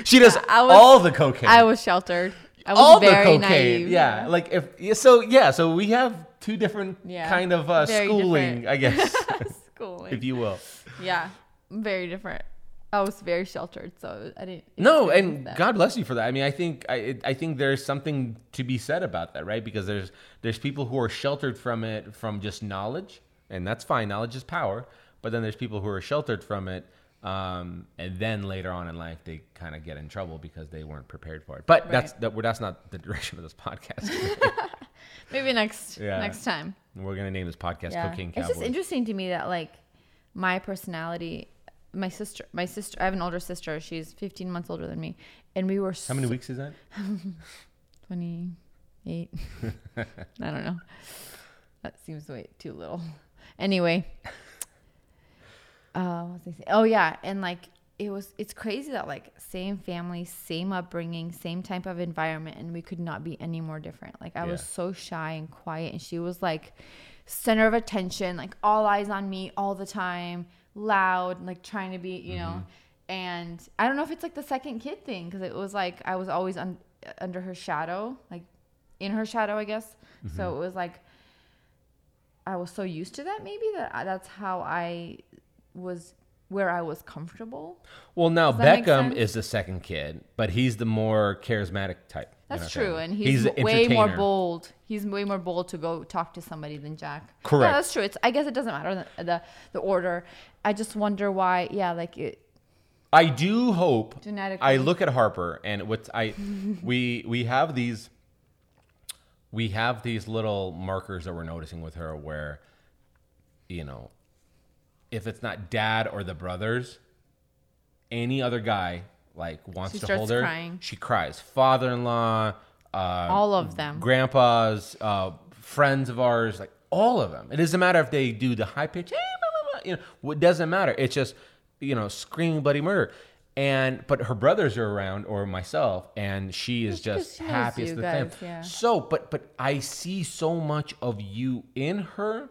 she does was- all the cocaine I was sheltered. I was all very the cocaine. naive. Yeah, like if so yeah, so we have two different Yeah, kind of uh, schooling, different. I guess, Schooling. if you will. yeah. Very different. I was very sheltered, so I didn't. No, and that. God bless you for that. I mean, I think I it- I think there's something to be said about that, right? Because there's there's people who are sheltered from it from just knowledge, and that's fine. Knowledge is power. But then there's people who are sheltered from it, um, and then later on in life they kind of get in trouble because they weren't prepared for it. But that's that, that's not the direction of this podcast. Maybe next Yeah. next time. We're gonna name this podcast Yeah. "Cocaine It's Cowboys." just interesting to me that like my personality, my sister, my sister. I have an older sister. She's 15 months older than me, and we were How many weeks is that? 28. I don't know. That seems way too little. Anyway. Uh, what was I saying? Oh yeah, and like it was it's crazy that like same family, same upbringing, same type of environment and we could not be any more different. Like I was so shy and quiet and she was like center of attention, like all eyes on me all the time, loud, like trying to be, you know. And I don't know if it's like the second kid thing because it was like I was always un- under her shadow, like in her shadow, I guess. So it was like I was so used to that maybe that I, that's how I was where I was comfortable. Well, now Does that make Beckham is the second kid, but he's the more charismatic type. That's true, family. and he's, m- way more bold. He's way more bold to go talk to somebody than Jack. Correct. Yeah, that's true. It's I guess it doesn't matter the the, the order. I just wonder why. Yeah, like it. I do hope. Genetically. I look at Harper, and what's I we we have these we have these little markers that we're noticing with her, where you know, if it's not dad or the brothers, any other guy like wants She to starts hold her, crying. she cries. Father-in-law, uh, All of them. grandpas, uh, friends of ours, like all of them. It doesn't matter if they do the high pitch, "Hey, blah, blah, blah," you know, it doesn't matter. It's just, you know, screaming bloody murder. And but her brothers are around, or myself, and she is just she knows happy as you the guys, thing. yeah. So, but but I see so much of you in her,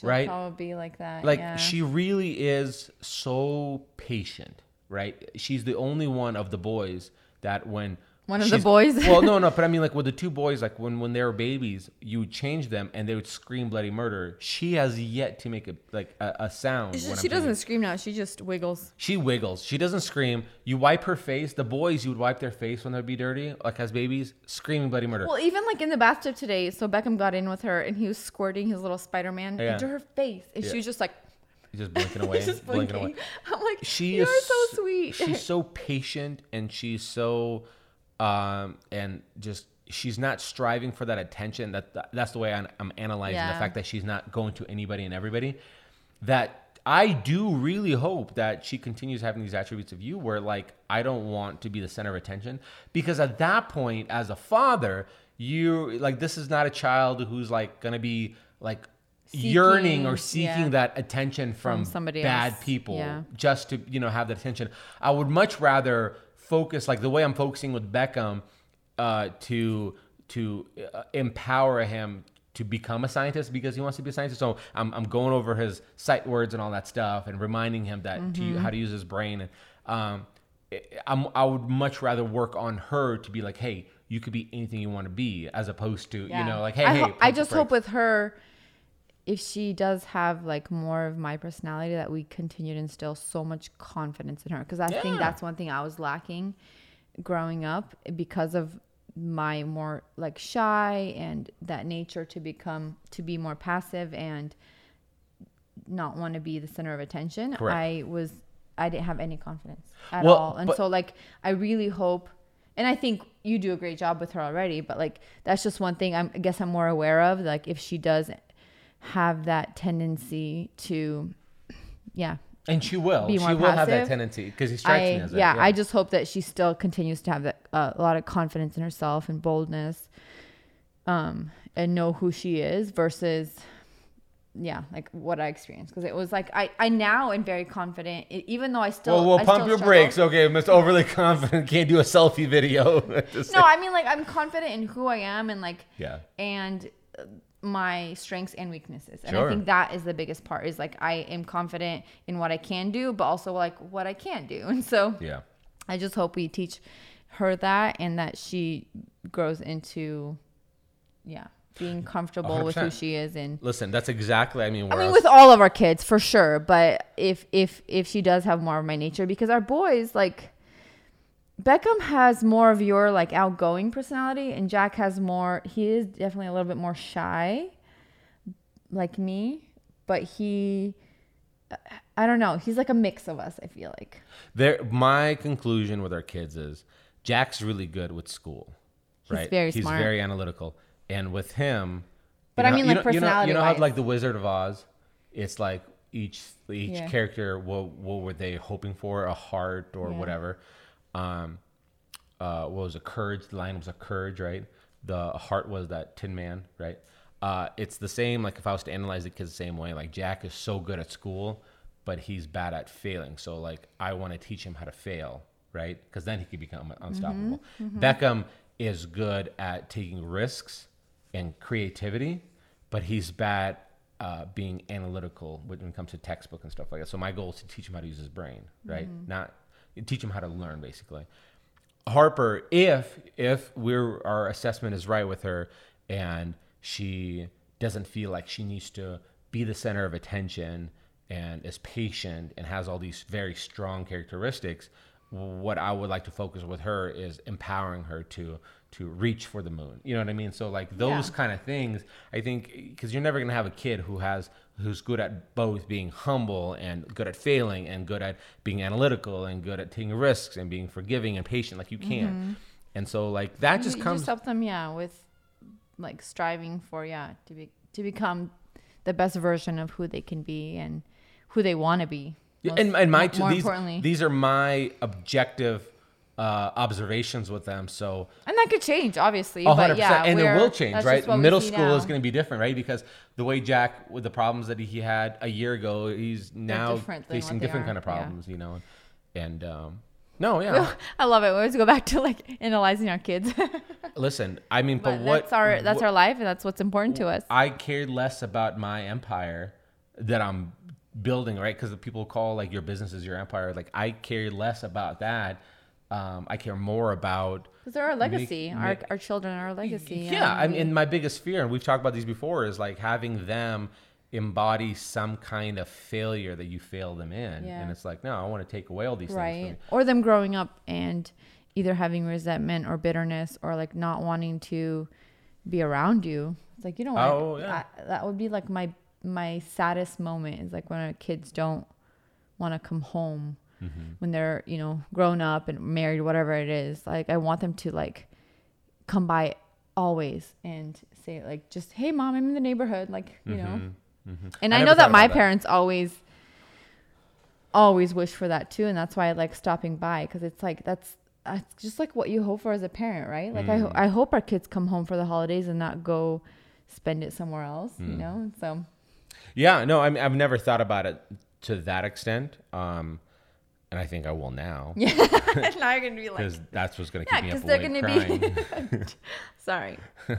She'll right? probably be like that. like yeah. she really is so patient right she's the only one of the boys that when One of the boys? well no no but i mean like with the two boys like when when they were babies you would change them and they would scream bloody murder she has yet to make a like a, a sound She, when I'm doesn't scream now. She just wiggles. she wiggles she doesn't scream you wipe her face the boys you would wipe their face when they'd be dirty like as babies screaming bloody murder Well, even like in the bathtub today, so Beckham got in with her and he was squirting his little Spider Man Yeah. into her face, and Yeah. she was just like, just blinking away just blinking blinking. away I'm like, she you is are so sweet. She's so patient and she's so um and just she's not striving for that attention. That that's the way I'm, I'm analyzing the fact that she's not going to anybody and everybody. That I do really hope that she continues having these attributes of you where like I don't want to be the center of attention because at that point as a father you like this is not a child who's like to be like yearning or Seeking, seeking yeah. that attention from, From somebody bad else, people yeah. just to you know have that attention. I would much rather focus like the way I'm focusing with Beckham uh, to to uh, empower him to become a scientist because he wants to be a scientist. So I'm, I'm going over his sight words and all that stuff and reminding him that to Mm-hmm. how to use his brain and um, I'm, I would much rather work on her to be like, hey, you could be anything you want to be, as opposed to you know like, hey, I, hey. ho- I just hope with her, if she does have like more of my personality, that we continue to instill so much confidence in her. Because I Yeah. think that's one thing I was lacking growing up because of my more like shy and that nature to become to be more passive and not want to be the center of attention Correct. i was i didn't have any confidence at Well, all and but- so like i really hope and i think you do a great job with her already but like that's just one thing I'm, i guess i'm more aware of like if she does have that tendency to yeah And she will. Be She more will have that tendency because he strikes I, me as that. yeah, I just hope that she still continues to have that uh, a lot of confidence in herself and boldness, um, and know who she is versus, yeah, like what I experienced because it was like I I now am very confident even though I still Well, we'll I pump your struggle. brakes. Okay, Mr. Overly Confident can't do a selfie video. No, I mean like I'm confident in who I am and like yeah. and uh, my strengths and weaknesses. And Sure. I think that is the biggest part is like I am confident in what I can do, but also like what I can't do. And so Yeah. I just hope we teach her that and that she grows into, yeah, being comfortable with who she is. And Listen, that's exactly. I mean, I mean, else- with all of our kids for sure. But if if if she does have more of my nature, because our boys like. Beckham has more of your like outgoing personality, and Jack has more. He is definitely a little bit more shy, like me, but he, I don't know. He's like a mix of us. I feel like. There, my conclusion with our kids is Jack's really good with school, He's right? very He's smart. very analytical, and with him, But you I know- mean, you like, know, you know, you know how like the Wizard of Oz, it's like each each Yeah. character, what what were they hoping for? A heart or Yeah. whatever. Um, uh, what was a courage? The line was a courage, right? The heart was that Tin Man, right? Uh, it's the same. Like if I was to analyze the kids the same way, like Jack is so good at school, but he's bad at failing. So like I want to teach him how to fail, right? Because then he could become unstoppable. Beckham is good at taking risks and creativity, but he's bad uh, being analytical when it comes to textbook and stuff like that. So my goal is to teach him how to use his brain, right? Not teach them how to learn, basically. Harper, if if we're our assessment is right with her and she doesn't feel like she needs to be the center of attention and is patient and has all these very strong characteristics, what I would like to focus with her is empowering her to to reach for the moon. You know what I mean? So like those Yeah. kind of things, I think because you're never gonna have a kid who has who's good at both being humble and good at failing and good at being analytical and good at taking risks and being forgiving and patient like you can. Mm-hmm. And so like that just you comes just help them yeah with like striving for yeah to be to become the best version of who they can be and who they want to be most- and, and my more these, importantly these are my objective uh, observations with them. So and that could change obviously A hundred but yeah percent, and it will change, right? just what we Middle school is going to be different, right? Because the way Jack, with the problems that he had a year ago, he's now different facing different are, kind of yeah. problems, you know. And um, no, yeah. I love it. We always go back to like analyzing our kids. Listen, I mean, but, but what? that's our that's what- our life, and that's what's important to us. I cared less about my empire that I'm building, right? Because the people call like your business is your empire. Like I care less about that. Um, I care more about Because they're our legacy. make- our make- our children are our legacy. Yeah, I mean, my biggest fear, and we've talked about these before, is like having them embody some kind of failure that you fail them in, Yeah. and it's like, no, I want to take away all these things. right or them growing up and either having resentment or bitterness or like not wanting to be around you it's like you know what Oh, yeah. I- that would be like my my saddest moment is like when our kids don't want to come home Mm-hmm. when they're you know grown up and married whatever it is like i want them to like come by always and say like just hey mom i'm in the neighborhood like you know Mhm. and I I, know that my that. parents always always wish for that too, and that's why I like stopping by because it's like that's that's just like what you hope for as a parent, right? Like I Mm. I hope our kids come home for the holidays and not go spend it somewhere else, Mm. you know. So Yeah, no, I mean, I've never thought about it to that extent, um, and I think I will now yeah, now you're gonna be like, because that's what's going to yeah, keep me up they're awake gonna crying. be. Sorry,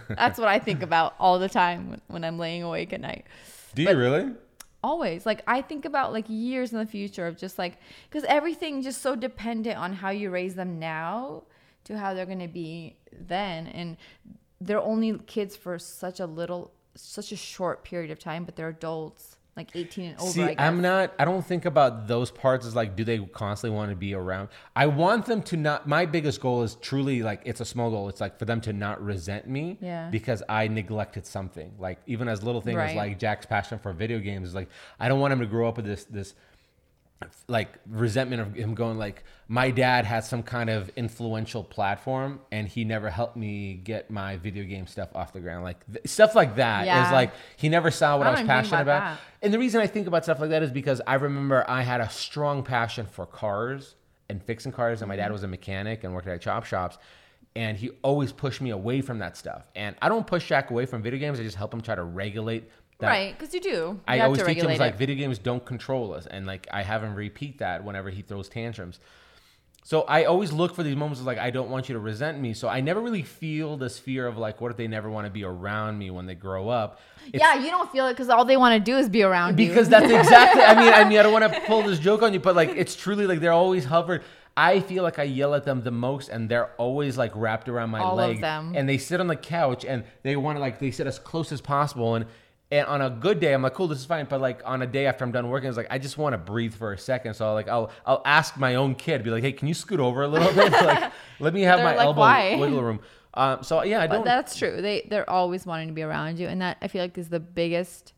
that's what I think about all the time when, when I'm laying awake at night. Do you really? always like i think about like years in the future of just like because everything just so dependent on how you raise them now to how they're going to be then and they're only kids for such a little such a short period of time but they're adults like 18 and over. See. I'm not. I don't think about those parts as like, do they constantly want to be around? I want them to not. My biggest goal is truly like, it's a small goal. It's like for them to not resent me, Yeah. because I neglected something. Like even as little things as Right. like Jack's passion for video games is like, I don't want him to grow up with this this like resentment of him going like my dad had some kind of influential platform and he never helped me get my video game stuff off the ground like th- stuff like that is Yeah. like he never saw what I i, was don't even think passionate about, about and the reason i think about stuff like that is because i remember i had a strong passion for cars and fixing cars and my Mm-hmm. dad was a mechanic and worked at chop shops and he always pushed me away from that stuff and i don't push jack away from video games i just help him try to regulate right, because you do. I always teach him like video games don't control us, and like I have him repeat that whenever he throws tantrums. So I always look for these moments of like I don't want you to resent me. So I never really feel this fear of like what if they never want to be around me when they grow up. It's- yeah, you don't feel it because all they want to do is be around you. because that's exactly. I mean, I mean, I don't want to pull this joke on you, but like it's truly like they're always hovered. I feel like I yell at them the most, and they're always like wrapped around my All leg, them. and they sit on the couch and they want to like they sit as close as possible. And and on a good day, I'm like, cool, this is fine. But like on a day after I'm done working, it's like I just want to breathe for a second. So like I'll I'll ask my own kid, be like, hey, can you scoot over a little bit? like let me have They're my like, elbow "Why?" wiggle room. Um, so yeah, I don't. that's true. They they're always wanting to be around you, and that I feel like is the biggest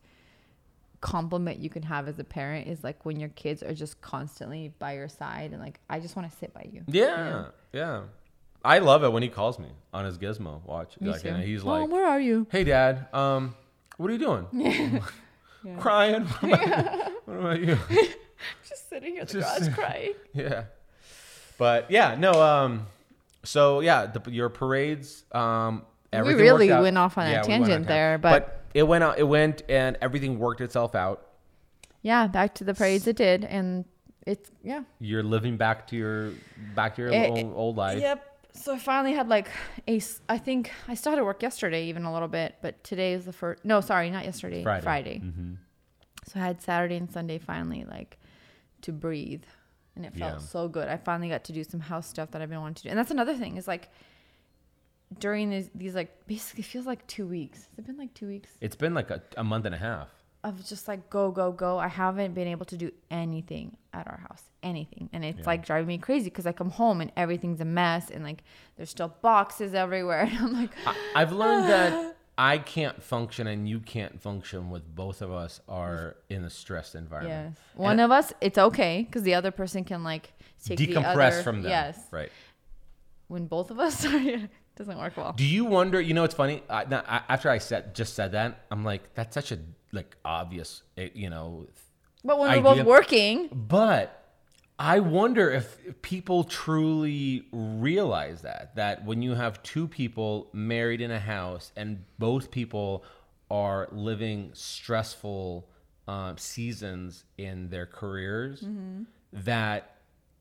compliment you can have as a parent is like when your kids are just constantly by your side and like I just want to sit by you. Yeah, yeah. I love it when he calls me on his Gizmo watch. Me like, too. and he's Mom, like, where are you? "Hey, Dad, um, what are you doing? Crying. What about, what about you? Just sitting here the Just- garage crying. yeah, but yeah, no. Um, so yeah, the, your parades. Um, everything really worked out. We really went off on a Yeah, we tangent on there, tangent. but- it went out. It went, and everything worked itself out. Yeah, back to the parades it did, and it's yeah. You're living back to your back to your Eh, old, old life. Yep. So I finally had like a. I think I started work yesterday, even a little bit, but today is the first. No, sorry, not yesterday. Friday. Friday. hmm So I had Saturday and Sunday finally like to breathe, and it felt Yeah. so good. I finally got to do some house stuff that I've been wanting to do, and that's another thing is like during these these like basically feels like two weeks. It's it been like two weeks It's been like a, a month and a half. Of just like go go go? I haven't been able to do anything at our house, anything, and it's Yeah. like driving me crazy because I come home and everything's a mess, and like there's still boxes everywhere, and I'm like, I, I've learned that I can't function and you can't function with both of us are in a stressed environment. yes, one of us it's okay because the other person can like take the Decompress other, from them. Yes, Right. when both of us are, it doesn't work well. Do you wonder? You know, it's funny. I, after I said just said that, I'm like, that's such a like obvious, eh, you know. But when we're both working, But I wonder if people truly realize that that when you have two people married in a house and both people are living stressful um, seasons in their careers, Mm-hmm. that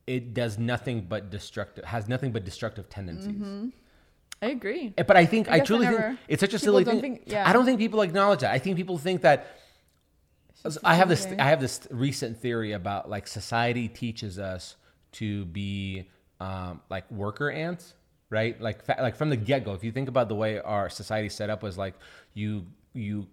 it does nothing but destructive has nothing but destructive tendencies. I agree. Eh, But I think I I, I truly never- think it's such a silly thing. think- yeah. I don't think people acknowledge that. I think people think that. I have this. I have this recent theory about like society teaches us to be um, like worker ants, right? Like fa- like from the get go. If you think about the way our society set up was like you you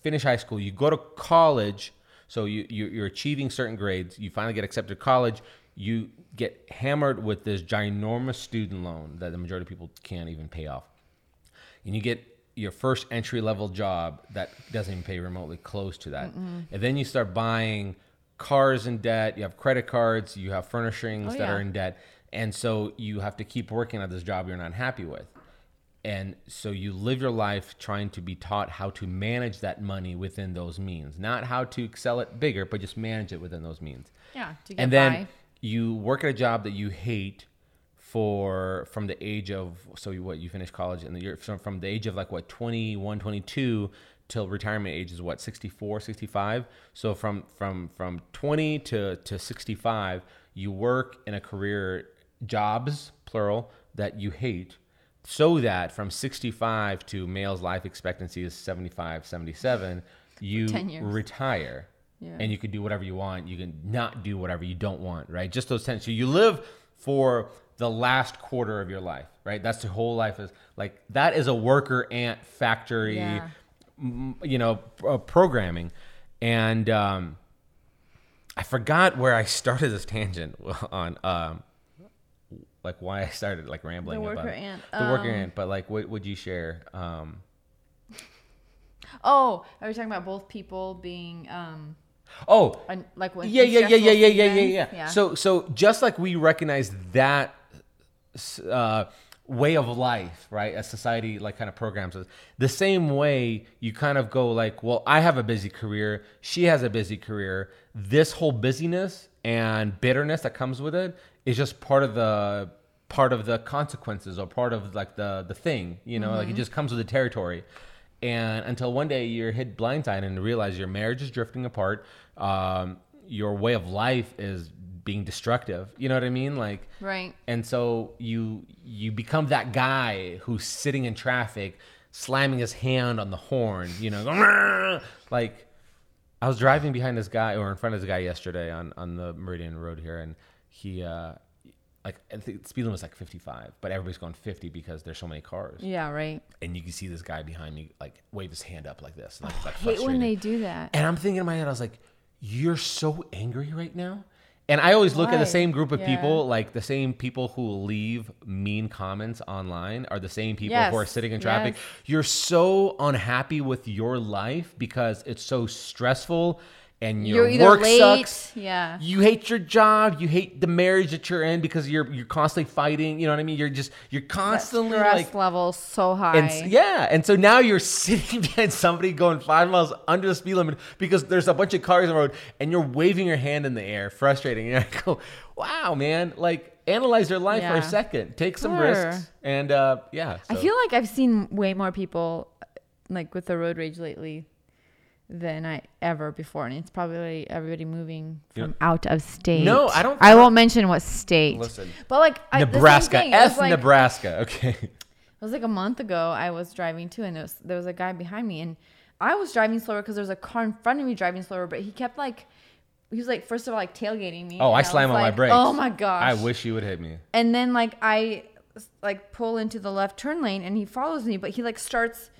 finish high school, you go to college, so you, you you're achieving certain grades, you finally get accepted to college, you get hammered with this ginormous student loan that the majority of people can't even pay off and you get your first entry level job that doesn't even pay remotely close to that. And then you start buying cars in debt, you have credit cards, you have furnishings Oh, that yeah. are in debt. And so you have to keep working at this job you're not happy with. And so you live your life trying to be taught how to manage that money within those means, not how to excel it bigger, but just manage it within those means Yeah, to get and then by. You work at a job that you hate for from the age of so you, what you finish college and you're from, from the age of like what 21 22 till retirement age is what 64 65 so from from from 20 to to 65 you work in a career jobs plural that you hate so that from 65 to male's life expectancy is 75 77 you 10 retire Yeah. and you can do whatever you want. You can not do whatever you don't want, right? Just those 10. So you live for the last quarter of your life, right? That's the whole life is like that is a worker ant factory, Yeah. you know, uh, programming. and um, I forgot where I started this tangent on um, like why I started like rambling The worker about ant. the worker Um, ant. But like, what would you share? Um, Oh, are we talking about both people being um oh, un- like when yeah, yeah, yeah, yeah, yeah, yeah, yeah, seasons? yeah. So, so just like we recognize that uh, way of life, right? A society like kind of programs us. The same way you kind of go like, well, I have a busy career. She has a busy career. This whole busyness and bitterness that comes with it is just part of the part of the consequences or part of like the the thing. You know, like it just comes with the territory. And until one day you're hit blindside and realize your marriage is drifting apart, um, your way of life is being destructive. You know what I mean? Like, Right. and so you you become that guy who's sitting in traffic, slamming his hand on the horn. You know, going, like I was driving behind this guy or in front of this guy yesterday on on the Meridian Road here, and he uh like I think speed limit was like 55, but everybody's going 50 because there's so many cars, Yeah, right. and you can see this guy behind me like wave his hand up like this, like, like Hate when they do that. And I'm thinking in my head, I was like, you're so angry right now. And I always look at the same group of Yeah. people, like the same people who leave mean comments online are the same people who are sitting in traffic. yes. You're so unhappy with your life because it's so stressful and your You're work late. sucks. Yeah. You hate your job. You hate the marriage that you're in because you're you're constantly fighting. You know what I mean? You're just you're That constantly stress like level so high. and yeah, and so now you're sitting behind somebody going five miles under the speed limit because there's a bunch of cars on the road, and you're waving your hand in the air, frustrating. And I go, "Wow, man! Like, analyze your life for a second, take some Sure. risks, and uh, yeah." I feel like I've seen way more people like with the road rage lately than I ever before, and it's probably everybody moving from out of state. No, I don't- I won't mention what state. Listen. but like I, the same Nebraska, thing, it was F like- Nebraska. Okay, It was like a month ago. I was driving too, and there was, there was a guy behind me, and I was driving slower because there was a car in front of me driving slower. But he kept like, he was like, first of all, like tailgating me. Oh, and I was slam on my like, brakes. Oh my gosh! I wish you would hit me. And then like I like pull into the left turn lane, and he follows me, but he like starts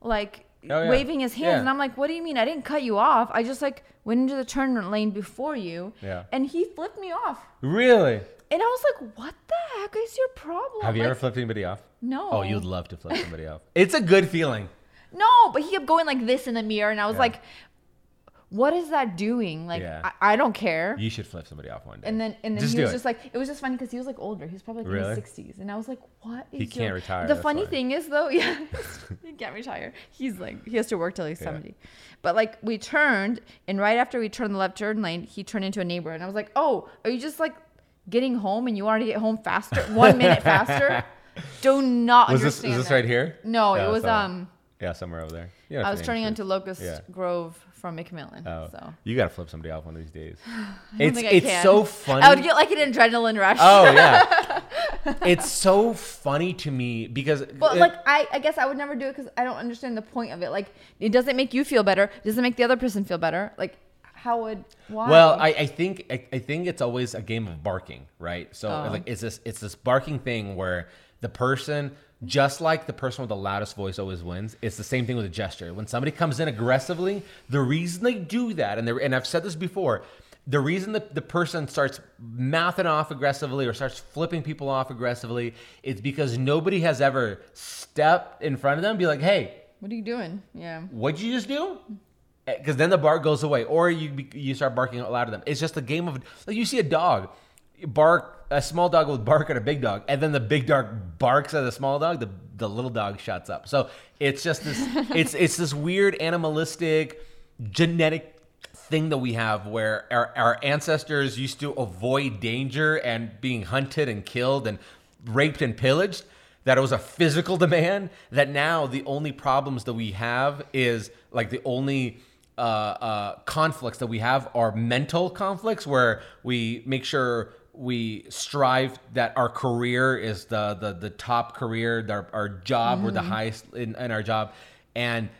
like Oh, yeah. waving his hands, Yeah. and I'm like, what do you mean? I didn't cut you off. I just like went into the turn lane before you. Yeah. And he flipped me off. Really? And I was like, "What the heck is your problem?" Have you Like, ever flipped anybody off? No. Oh, you'd love to flip somebody off. It's a good feeling. No, but he kept going like this in the mirror, and I was Yeah. like, "What is that doing?" Like, Yeah. I, I don't care. You should flip somebody off one day. and then and then Just he was it. just like, it was just funny because he was like older. He was probably like in his sixties, and I was like, "What is?" He your-" can't retire, The funny why. thing is though, yeah, he can't retire. He's like he has to work till he's Yeah. seventy. But like we turned, and right after we turned the left turn lane, he turned into a neighbor, and I was like, "Oh, are you just like getting home and you wanted to get home faster, one minute faster?" Do not was this understand. is this that. right here? No, Yeah, it was so- um. Yeah, somewhere over there. I was turning onto. Locust. Grove from McMillan. Oh, So you got to flip somebody off one of these days. It's it's can. so funny. I would get like an adrenaline rush. oh yeah, it's so funny to me because But uh, it- like I, I guess I would never do it because I don't understand the point of it. Like it doesn't make you feel better. It doesn't make the other person feel better. Like how would why? Well, I, I think I, I think it's always a game of barking, right? So Oh. like it's this it's this barking thing where the person just like the person with the loudest voice always wins. It's the same thing with a gesture. When somebody comes in aggressively, the reason they do that, and and I've said this before, the reason that the person starts mouthing off aggressively or starts flipping people off aggressively, is because nobody has ever stepped in front of them and be like, hey, what are you doing? Yeah. what'd you just do? Eh, because then the bark goes away, or you you start barking out loud at them. It's just a game of like you see a dog bark, a small dog will bark at a big dog, and then the big dog barks at the small dog. The the little dog shuts up. So it's just this. it's it's this weird animalistic genetic thing that we have where our, our ancestors used to avoid danger and being hunted and killed and raped and pillaged that it was a physical demand that now the only problems that we have is like the only uh, uh, conflicts that we have are mental conflicts where we make sure we strive that our career is the the, the top career our, our job we're the mm-hmm. highest in, in our job. And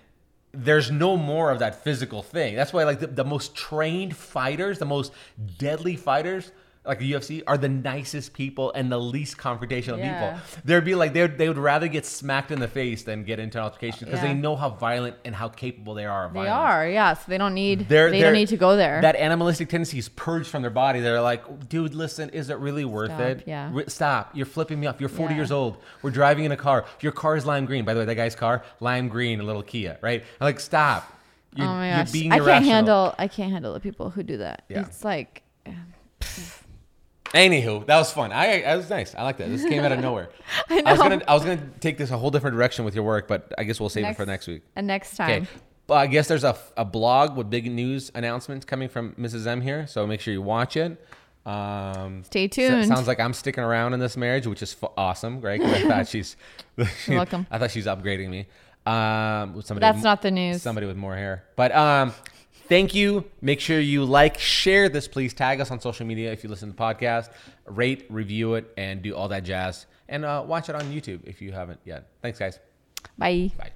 there's no more of that physical thing. That's why like the, the most trained fighters the most deadly fighters like the UFC, are the nicest people and the least confrontational Yeah. people. They'd be like they would, they would rather get smacked in the face than get into an altercation because Yeah. they know how violent and how capable they are. Of They violence. are, yeah. So they don't need. They're, they they're- don't need to go there. That animalistic tendency is purged from their body. They're like, dude, listen, is it really worth Stop, it? yeah. Re- stop. You're flipping me off. You're 40 Yeah. years old. We're driving in a car. Your car is lime green. By the way, that guy's car, lime green, a little Kia, right? I'm like, stop. You're, oh my you're gosh, being I can't irrational. handle. I can't handle the people who do that. Yeah. It's like. Anywho, that was fun. I, that was nice. I like that. This came out of nowhere. I I was gonna, I was gonna take this a whole different direction with your work, but I guess we'll save it for next week. And next time. Okay. Well, I guess there's a, a blog with big news announcements coming from Mrs. M here, so make sure you watch it. Um, Stay tuned. sounds like I'm sticking around in this marriage, which is f- awesome, right? 'Cause I thought she's, You're welcome. I thought she's upgrading me. Um, with somebody That's with- not the news. Somebody with more hair, but um, thank you. Make sure you like, share this, please. Tag us on social media if you listen to the podcast. Rate, review it, and do all that jazz. And uh, watch it on YouTube if you haven't yet. Thanks, guys. Bye. Bye.